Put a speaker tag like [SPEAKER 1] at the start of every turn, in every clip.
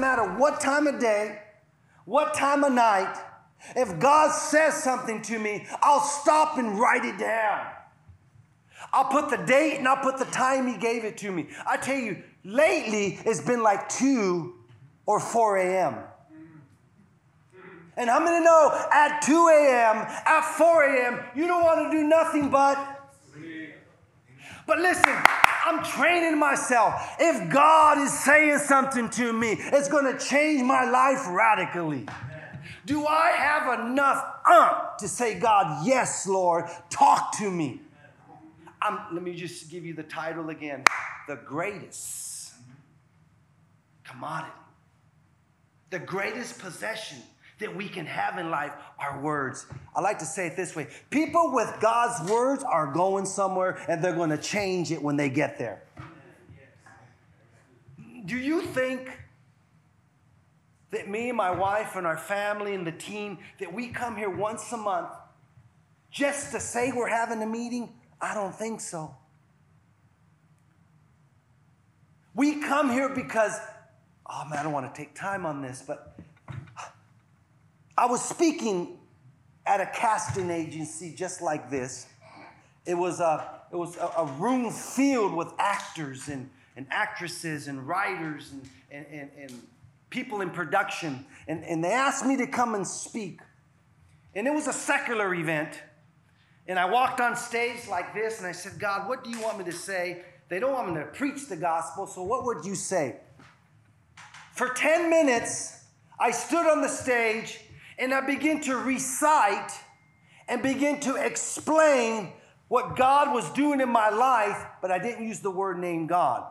[SPEAKER 1] doesn't matter what time of day, what time of night, if God says something to me, I'll stop and write it down. I'll put the date and I'll put the time He gave it to me. I tell you, lately it's been like 2 or 4 a.m. And I'm gonna know at 2 a.m., at 4 a.m., you don't wanna do nothing but. But listen, I'm training myself. If God is saying something to me, it's gonna change my life radically. Do I have enough uh, to say, God, yes, Lord, talk to me? I'm, let me just give you the title again The Greatest Commodity. The greatest possession that we can have in life are words. I like to say it this way people with God's words are going somewhere and they're going to change it when they get there. Do you think that me and my wife and our family and the team that we come here once a month just to say we're having a meeting? I don't think so. We come here because, oh man, I don't want to take time on this, but I was speaking at a casting agency just like this. It was a, it was a, a room filled with actors and, and actresses and writers and, and, and, and people in production. And, and they asked me to come and speak. And it was a secular event. And I walked on stage like this and I said, God, what do you want me to say? They don't want me to preach the gospel, so what would you say? For 10 minutes, I stood on the stage and I began to recite and begin to explain what God was doing in my life, but I didn't use the word name God.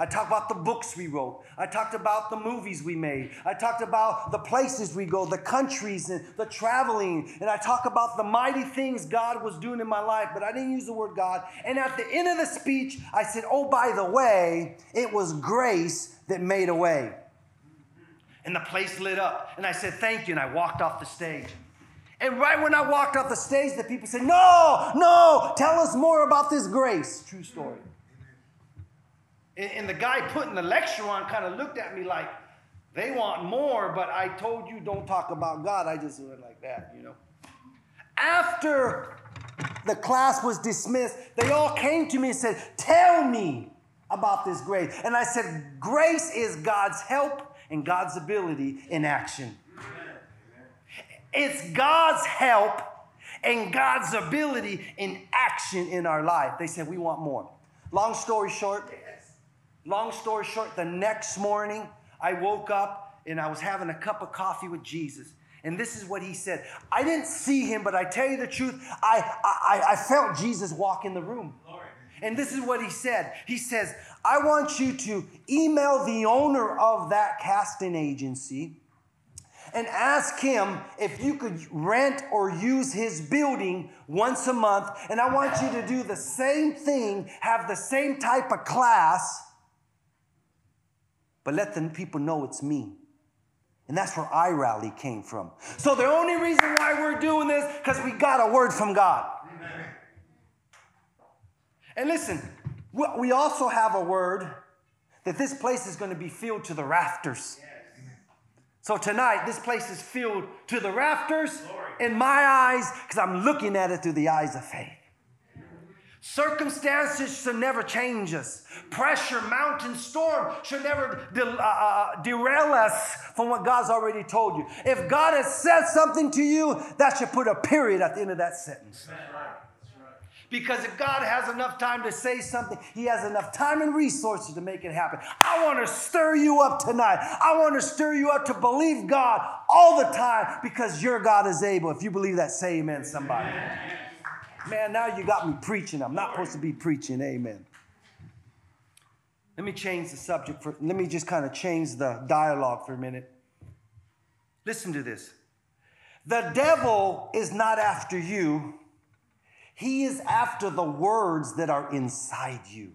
[SPEAKER 1] I talked about the books we wrote. I talked about the movies we made. I talked about the places we go, the countries and the traveling. And I talked about the mighty things God was doing in my life, but I didn't use the word God. And at the end of the speech, I said, Oh, by the way, it was grace that made a way. And the place lit up. And I said, Thank you. And I walked off the stage. And right when I walked off the stage, the people said, No, no, tell us more about this grace. True story. And, and the guy putting the lecture on kind of looked at me like, they want more, but I told you don't talk about God. I just went like that, you know. After the class was dismissed, they all came to me and said, Tell me about this grace. And I said, Grace is God's help and God's ability in action. It's God's help and God's ability in action in our life. They said, We want more. Long story short, long story short, the next morning I woke up and I was having a cup of coffee with Jesus. And this is what he said. I didn't see him, but I tell you the truth, I, I, I felt Jesus walk in the room. And this is what he said. He says, I want you to email the owner of that casting agency and ask him if you could rent or use his building once a month. And I want you to do the same thing, have the same type of class, but let the people know it's me. And that's where iRally came from. So the only reason why we're doing this, because we got a word from God. And listen, we also have a word that this place is going to be filled to the rafters. So tonight, this place is filled to the rafters in my eyes because I'm looking at it through the eyes of faith. Circumstances should never change us. Pressure, mountain, storm should never de- uh, uh, derail us from what God's already told you. If God has said something to you, that should put a period at the end of that sentence. Because if God has enough time to say something, He has enough time and resources to make it happen. I want to stir you up tonight. I want to stir you up to believe God all the time because your God is able. If you believe that, say amen, somebody. Man, now you got me preaching. I'm not supposed to be preaching. Amen. Let me change the subject for, let me just kind of change the dialogue for a minute. Listen to this. The devil is not after you, he is after the words that are inside you.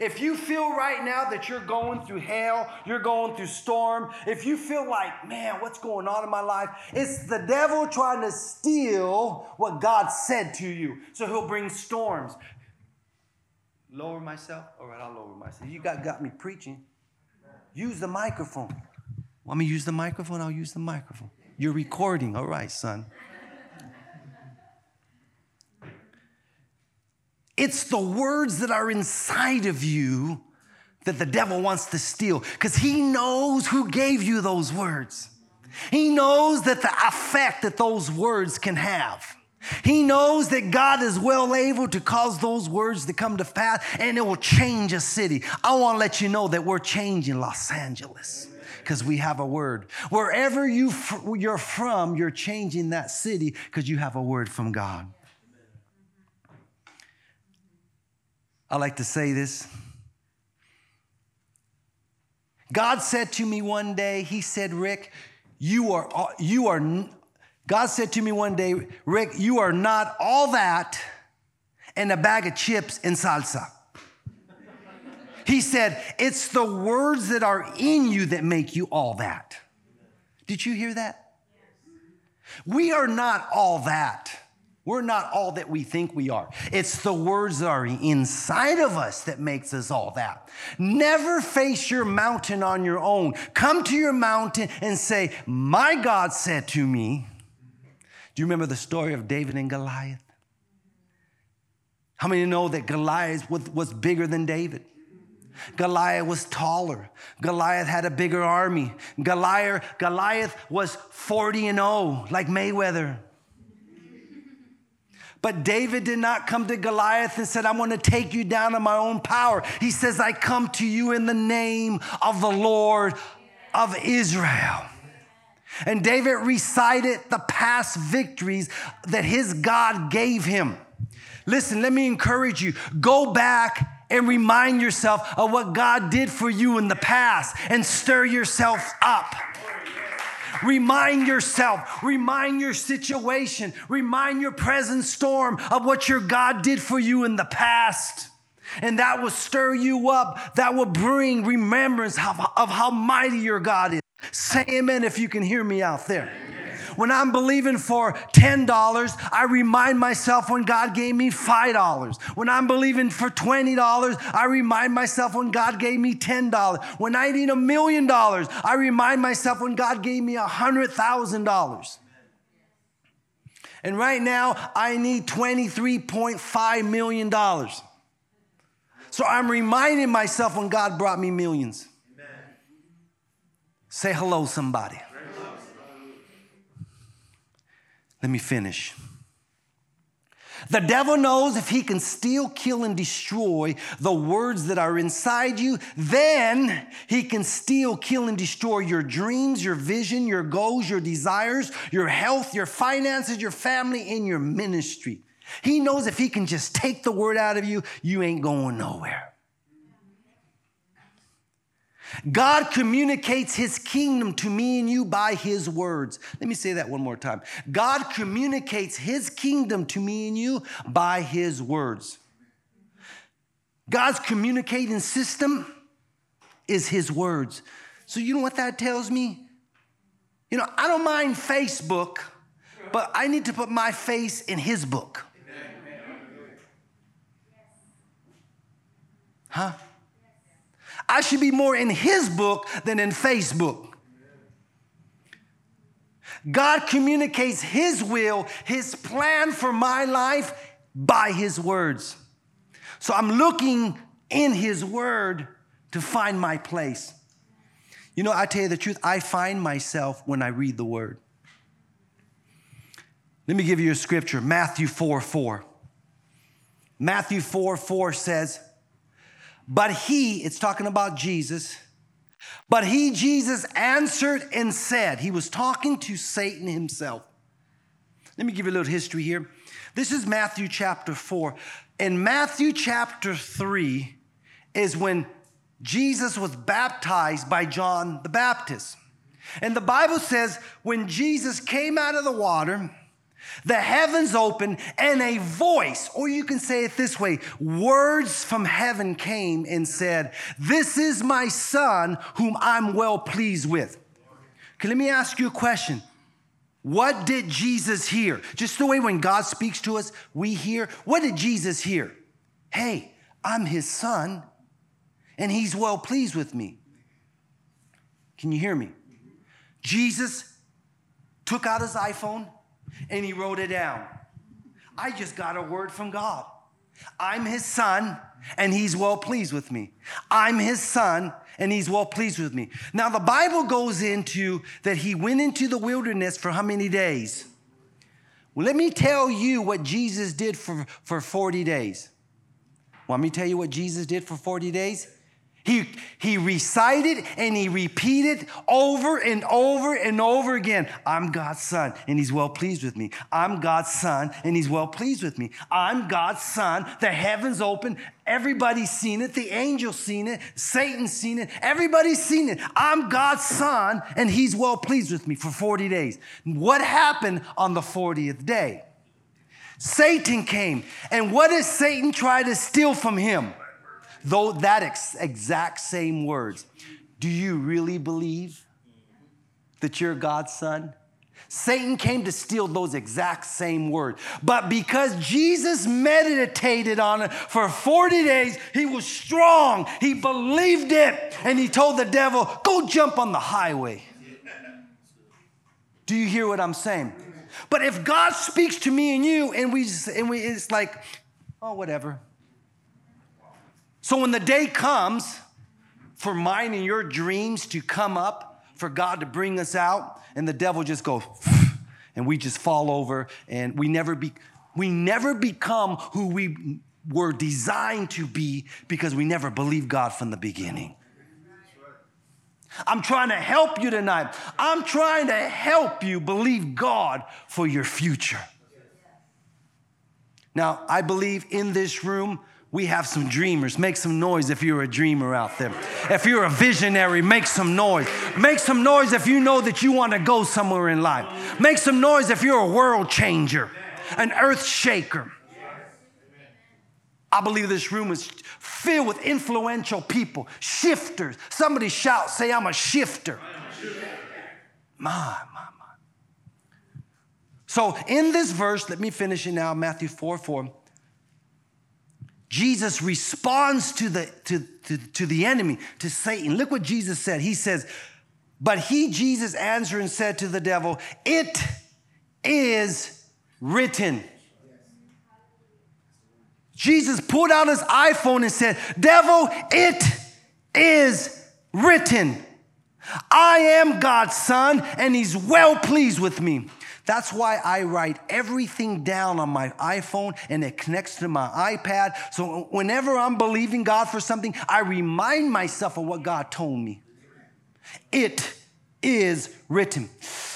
[SPEAKER 1] If you feel right now that you're going through hell, you're going through storm, if you feel like, man, what's going on in my life? It's the devil trying to steal what God said to you. So he'll bring storms. Lower myself? All right, I'll lower myself. You got, got me preaching. Use the microphone. Want me to use the microphone? I'll use the microphone. You're recording. All right, son. It's the words that are inside of you that the devil wants to steal because he knows who gave you those words. He knows that the effect that those words can have. He knows that God is well able to cause those words to come to pass and it will change a city. I want to let you know that we're changing Los Angeles because we have a word. Wherever you you're from, you're changing that city because you have a word from God. I like to say this. God said to me one day, He said, Rick, you are, you are, God said to me one day, Rick, you are not all that and a bag of chips and salsa. He said, it's the words that are in you that make you all that. Did you hear that? We are not all that. We're not all that we think we are. It's the words that are inside of us that makes us all that. Never face your mountain on your own. Come to your mountain and say, My God said to me. Do you remember the story of David and Goliath? How many know that Goliath was bigger than David? Goliath was taller. Goliath had a bigger army. Goliath, Goliath was 40 and 0, like Mayweather. But David did not come to Goliath and said, I'm going to take you down in my own power. He says, I come to you in the name of the Lord of Israel. And David recited the past victories that his God gave him. Listen, let me encourage you go back and remind yourself of what God did for you in the past and stir yourself up. Remind yourself, remind your situation, remind your present storm of what your God did for you in the past. And that will stir you up. That will bring remembrance of, of how mighty your God is. Say amen if you can hear me out there. When I'm believing for $10, I remind myself when God gave me $5. When I'm believing for $20, I remind myself when God gave me $10. When I need a million dollars, I remind myself when God gave me $100,000. And right now, I need $23.5 million. So I'm reminding myself when God brought me millions. Amen. Say hello, somebody. Let me finish. The devil knows if he can steal, kill, and destroy the words that are inside you, then he can steal, kill, and destroy your dreams, your vision, your goals, your desires, your health, your finances, your family, and your ministry. He knows if he can just take the word out of you, you ain't going nowhere. God communicates his kingdom to me and you by his words. Let me say that one more time. God communicates his kingdom to me and you by his words. God's communicating system is his words. So, you know what that tells me? You know, I don't mind Facebook, but I need to put my face in his book. Huh? I should be more in his book than in Facebook. God communicates his will, his plan for my life by his words. So I'm looking in his word to find my place. You know, I tell you the truth, I find myself when I read the word. Let me give you a scripture Matthew 4 4. Matthew 4 4 says, but he, it's talking about Jesus, but he, Jesus, answered and said, he was talking to Satan himself. Let me give you a little history here. This is Matthew chapter 4. In Matthew chapter 3 is when Jesus was baptized by John the Baptist. And the Bible says when Jesus came out of the water, the heavens opened, and a voice, or you can say it this way words from heaven came and said, This is my son whom I'm well pleased with. Okay, let me ask you a question. What did Jesus hear? Just the way when God speaks to us, we hear. What did Jesus hear? Hey, I'm his son, and he's well pleased with me. Can you hear me? Jesus took out his iPhone and he wrote it down. I just got a word from God. I'm his son and he's well pleased with me. I'm his son and he's well pleased with me. Now, the Bible goes into that he went into the wilderness for how many days? Well, let me tell you what Jesus did for, for 40 days. Want me to tell you what Jesus did for 40 days? He, he recited and he repeated over and over and over again I'm God's son and he's well pleased with me. I'm God's son and he's well pleased with me. I'm God's son. The heavens open. Everybody's seen it. The angel's seen it. Satan's seen it. Everybody's seen it. I'm God's son and he's well pleased with me for 40 days. What happened on the 40th day? Satan came. And what does Satan try to steal from him? Though that ex- exact same words. Do you really believe that you're God's son? Satan came to steal those exact same words. But because Jesus meditated on it for 40 days, he was strong. He believed it. And he told the devil, Go jump on the highway. Do you hear what I'm saying? But if God speaks to me and you, and we, and we it's like, oh, whatever. So when the day comes for mine and your dreams to come up, for God to bring us out, and the devil just goes, and we just fall over, and we never be, we never become who we were designed to be because we never believed God from the beginning. I'm trying to help you tonight. I'm trying to help you believe God for your future. Now, I believe in this room, we have some dreamers. Make some noise if you're a dreamer out there. If you're a visionary, make some noise. Make some noise if you know that you want to go somewhere in life. Make some noise if you're a world changer, an earth shaker. I believe this room is filled with influential people, shifters. Somebody shout, say, I'm a shifter. My, my, my. So, in this verse, let me finish it now, Matthew 4 4. Jesus responds to the, to, to, to the enemy, to Satan. Look what Jesus said. He says, But he, Jesus, answered and said to the devil, It is written. Jesus pulled out his iPhone and said, Devil, it is written. I am God's son, and he's well pleased with me. That's why I write everything down on my iPhone and it connects to my iPad. So whenever I'm believing God for something, I remind myself of what God told me. It is written.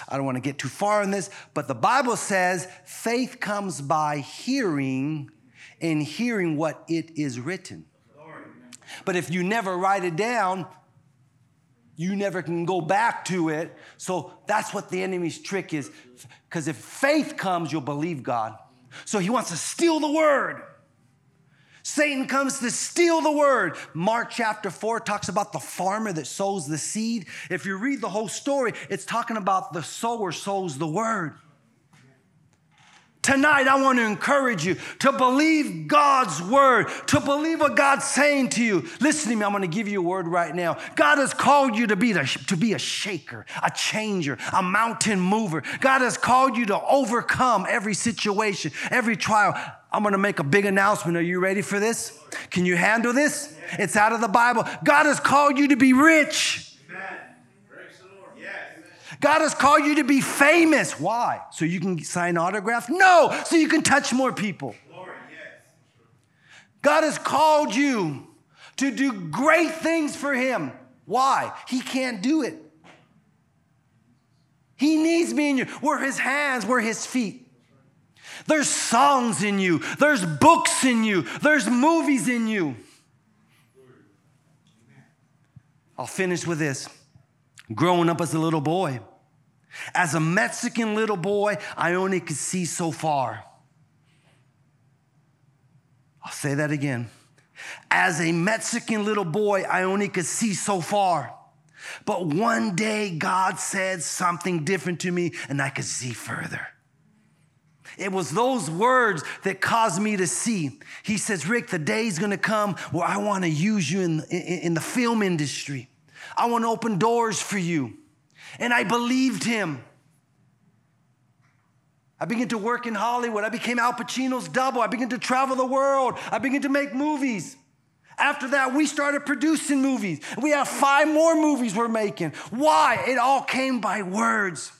[SPEAKER 1] I don't want to get too far on this, but the Bible says faith comes by hearing and hearing what it is written. But if you never write it down, you never can go back to it. So that's what the enemy's trick is. Because if faith comes, you'll believe God. So he wants to steal the word. Satan comes to steal the word. Mark chapter 4 talks about the farmer that sows the seed. If you read the whole story, it's talking about the sower sows the word. Tonight, I want to encourage you to believe God's word, to believe what God's saying to you. Listen to me, I'm going to give you a word right now. God has called you to be, the, to be a shaker, a changer, a mountain mover. God has called you to overcome every situation, every trial. I'm going to make a big announcement. Are you ready for this? Can you handle this? It's out of the Bible. God has called you to be rich. God has called you to be famous. Why? So you can sign autographs? No, so you can touch more people. God has called you to do great things for Him. Why? He can't do it. He needs me in you. We're His hands, we're His feet. There's songs in you, there's books in you, there's movies in you. I'll finish with this. Growing up as a little boy, as a Mexican little boy, I only could see so far. I'll say that again. As a Mexican little boy, I only could see so far. But one day, God said something different to me, and I could see further. It was those words that caused me to see. He says, Rick, the day's gonna come where I wanna use you in, in, in the film industry. I wanna open doors for you. And I believed him. I began to work in Hollywood. I became Al Pacino's double. I began to travel the world. I began to make movies. After that, we started producing movies. We have five more movies we're making. Why? It all came by words.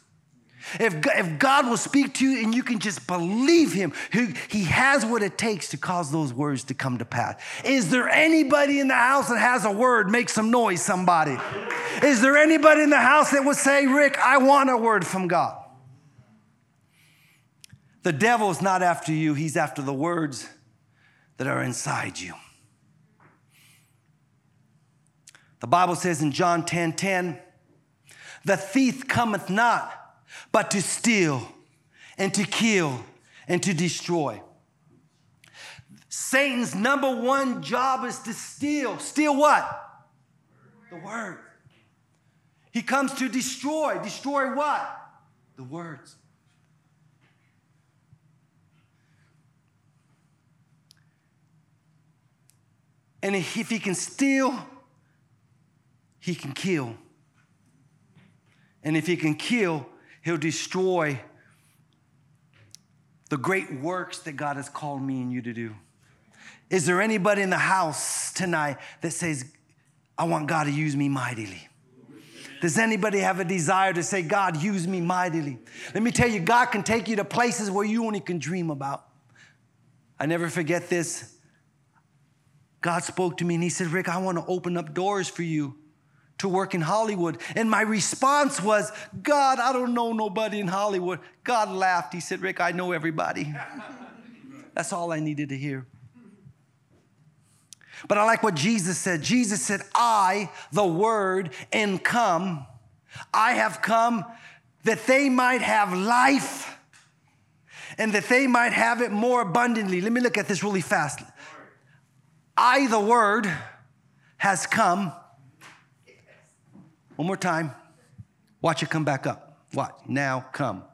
[SPEAKER 1] If, if God will speak to you and you can just believe Him, he, he has what it takes to cause those words to come to pass. Is there anybody in the house that has a word? Make some noise, somebody. Is there anybody in the house that would say, Rick, I want a word from God? The devil is not after you, he's after the words that are inside you. The Bible says in John 10 10, the thief cometh not but to steal and to kill and to destroy. Satan's number one job is to steal. Steal what? The word. He comes to destroy. Destroy what? The words. And if he can steal, he can kill. And if he can kill, he'll destroy the great works that God has called me and you to do. Is there anybody in the house tonight that says, I want God to use me mightily? Does anybody have a desire to say, God, use me mightily? Let me tell you, God can take you to places where you only can dream about. I never forget this. God spoke to me and He said, Rick, I want to open up doors for you to work in Hollywood. And my response was, God, I don't know nobody in Hollywood. God laughed. He said, Rick, I know everybody. That's all I needed to hear. But I like what Jesus said. Jesus said, I, the Word, and come, I have come that they might have life and that they might have it more abundantly. Let me look at this really fast. I, the Word, has come. One more time. Watch it come back up. What? Now come.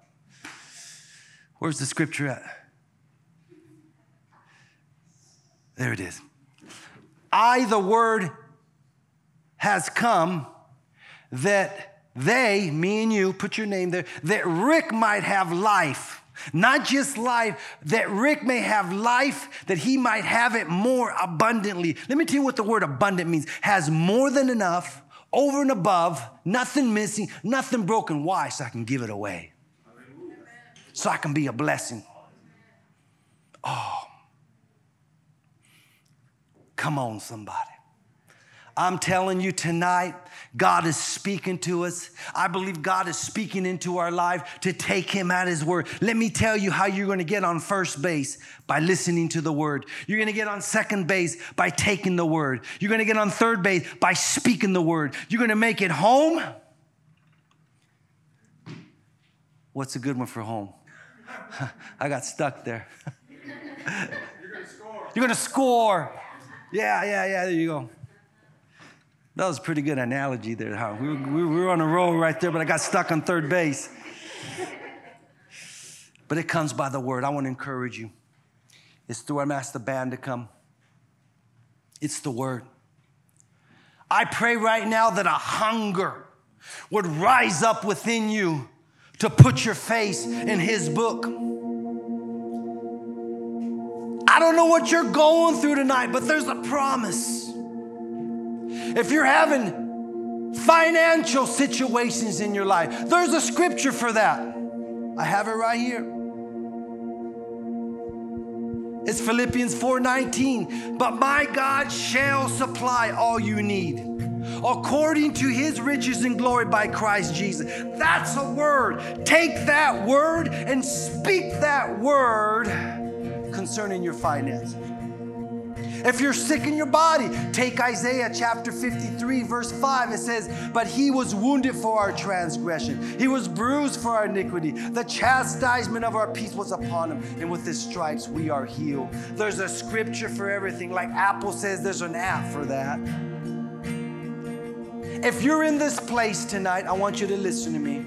[SPEAKER 1] Where's the scripture at? There it is. I, the Word, has come that they, me and you, put your name there, that Rick might have life not just life, that Rick may have life, that he might have it more abundantly. Let me tell you what the word abundant means has more than enough, over and above, nothing missing, nothing broken. Why? So I can give it away, so I can be a blessing. Oh, come on, somebody. I'm telling you tonight, God is speaking to us. I believe God is speaking into our life to take Him at His word. Let me tell you how you're going to get on first base by listening to the word. You're going to get on second base by taking the word. You're going to get on third base by speaking the word. You're going to make it home. What's a good one for home? I got stuck there. You're going to score. You're going to score. Yeah, yeah, yeah, there you go. That was a pretty good analogy there. How we, we, we were on a roll right there, but I got stuck on third base. But it comes by the word. I want to encourage you. It's through our master band to come. It's the word. I pray right now that a hunger would rise up within you to put your face in his book. I don't know what you're going through tonight, but there's a promise. If you're having financial situations in your life, there's a scripture for that. I have it right here. It's Philippians 4:19. But my God shall supply all you need according to his riches and glory by Christ Jesus. That's a word. Take that word and speak that word concerning your finances. If you're sick in your body, take Isaiah chapter 53, verse 5. It says, But he was wounded for our transgression, he was bruised for our iniquity. The chastisement of our peace was upon him, and with his stripes we are healed. There's a scripture for everything. Like Apple says, there's an app for that. If you're in this place tonight, I want you to listen to me.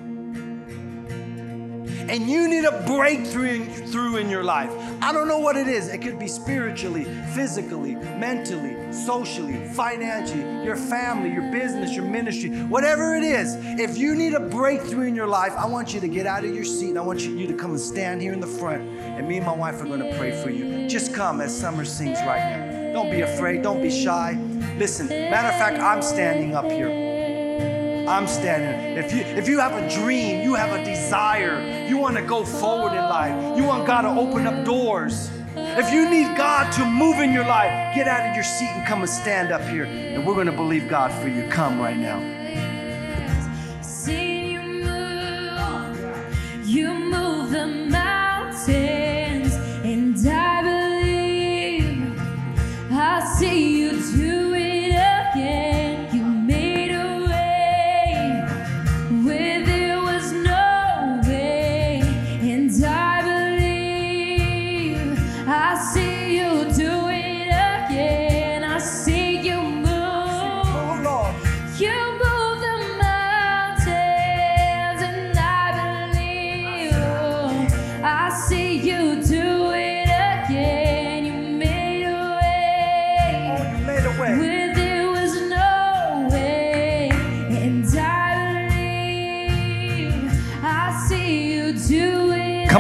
[SPEAKER 1] And you need a breakthrough through in your life. I don't know what it is. It could be spiritually, physically, mentally, socially, financially, your family, your business, your ministry, whatever it is. If you need a breakthrough in your life, I want you to get out of your seat and I want you to come and stand here in the front. And me and my wife are going to pray for you. Just come as Summer sings right now. Don't be afraid, don't be shy. Listen, matter of fact, I'm standing up here. I'm standing. If you if you have a dream, you have a desire, you want to go forward in life, you want God to open up doors. If you need God to move in your life, get out of your seat and come and stand up here. And we're going to believe God for you. Come right now.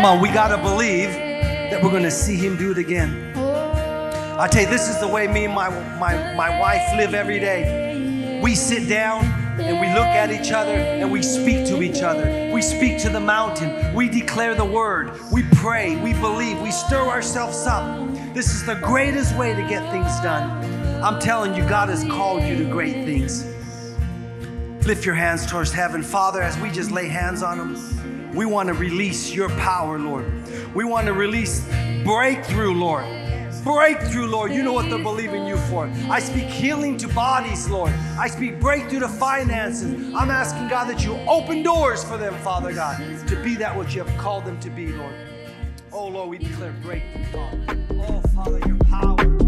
[SPEAKER 1] On, we got to believe that we're going to see Him do it again. I tell you, this is the way me and my, my, my wife live every day. We sit down and we look at each other and we speak to each other. We speak to the mountain. We declare the word. We pray. We believe. We stir ourselves up. This is the greatest way to get things done. I'm telling you, God has called you to great things. Lift your hands towards heaven. Father, as we just lay hands on them, we want to release your power, Lord. We want to release breakthrough, Lord. Breakthrough, Lord. You know what they're believing you for. I speak healing to bodies, Lord. I speak breakthrough to finances. I'm asking, God, that you open doors for them, Father God, to be that which you have called them to be, Lord. Oh, Lord, we declare breakthrough, Father. Oh, Father, your power.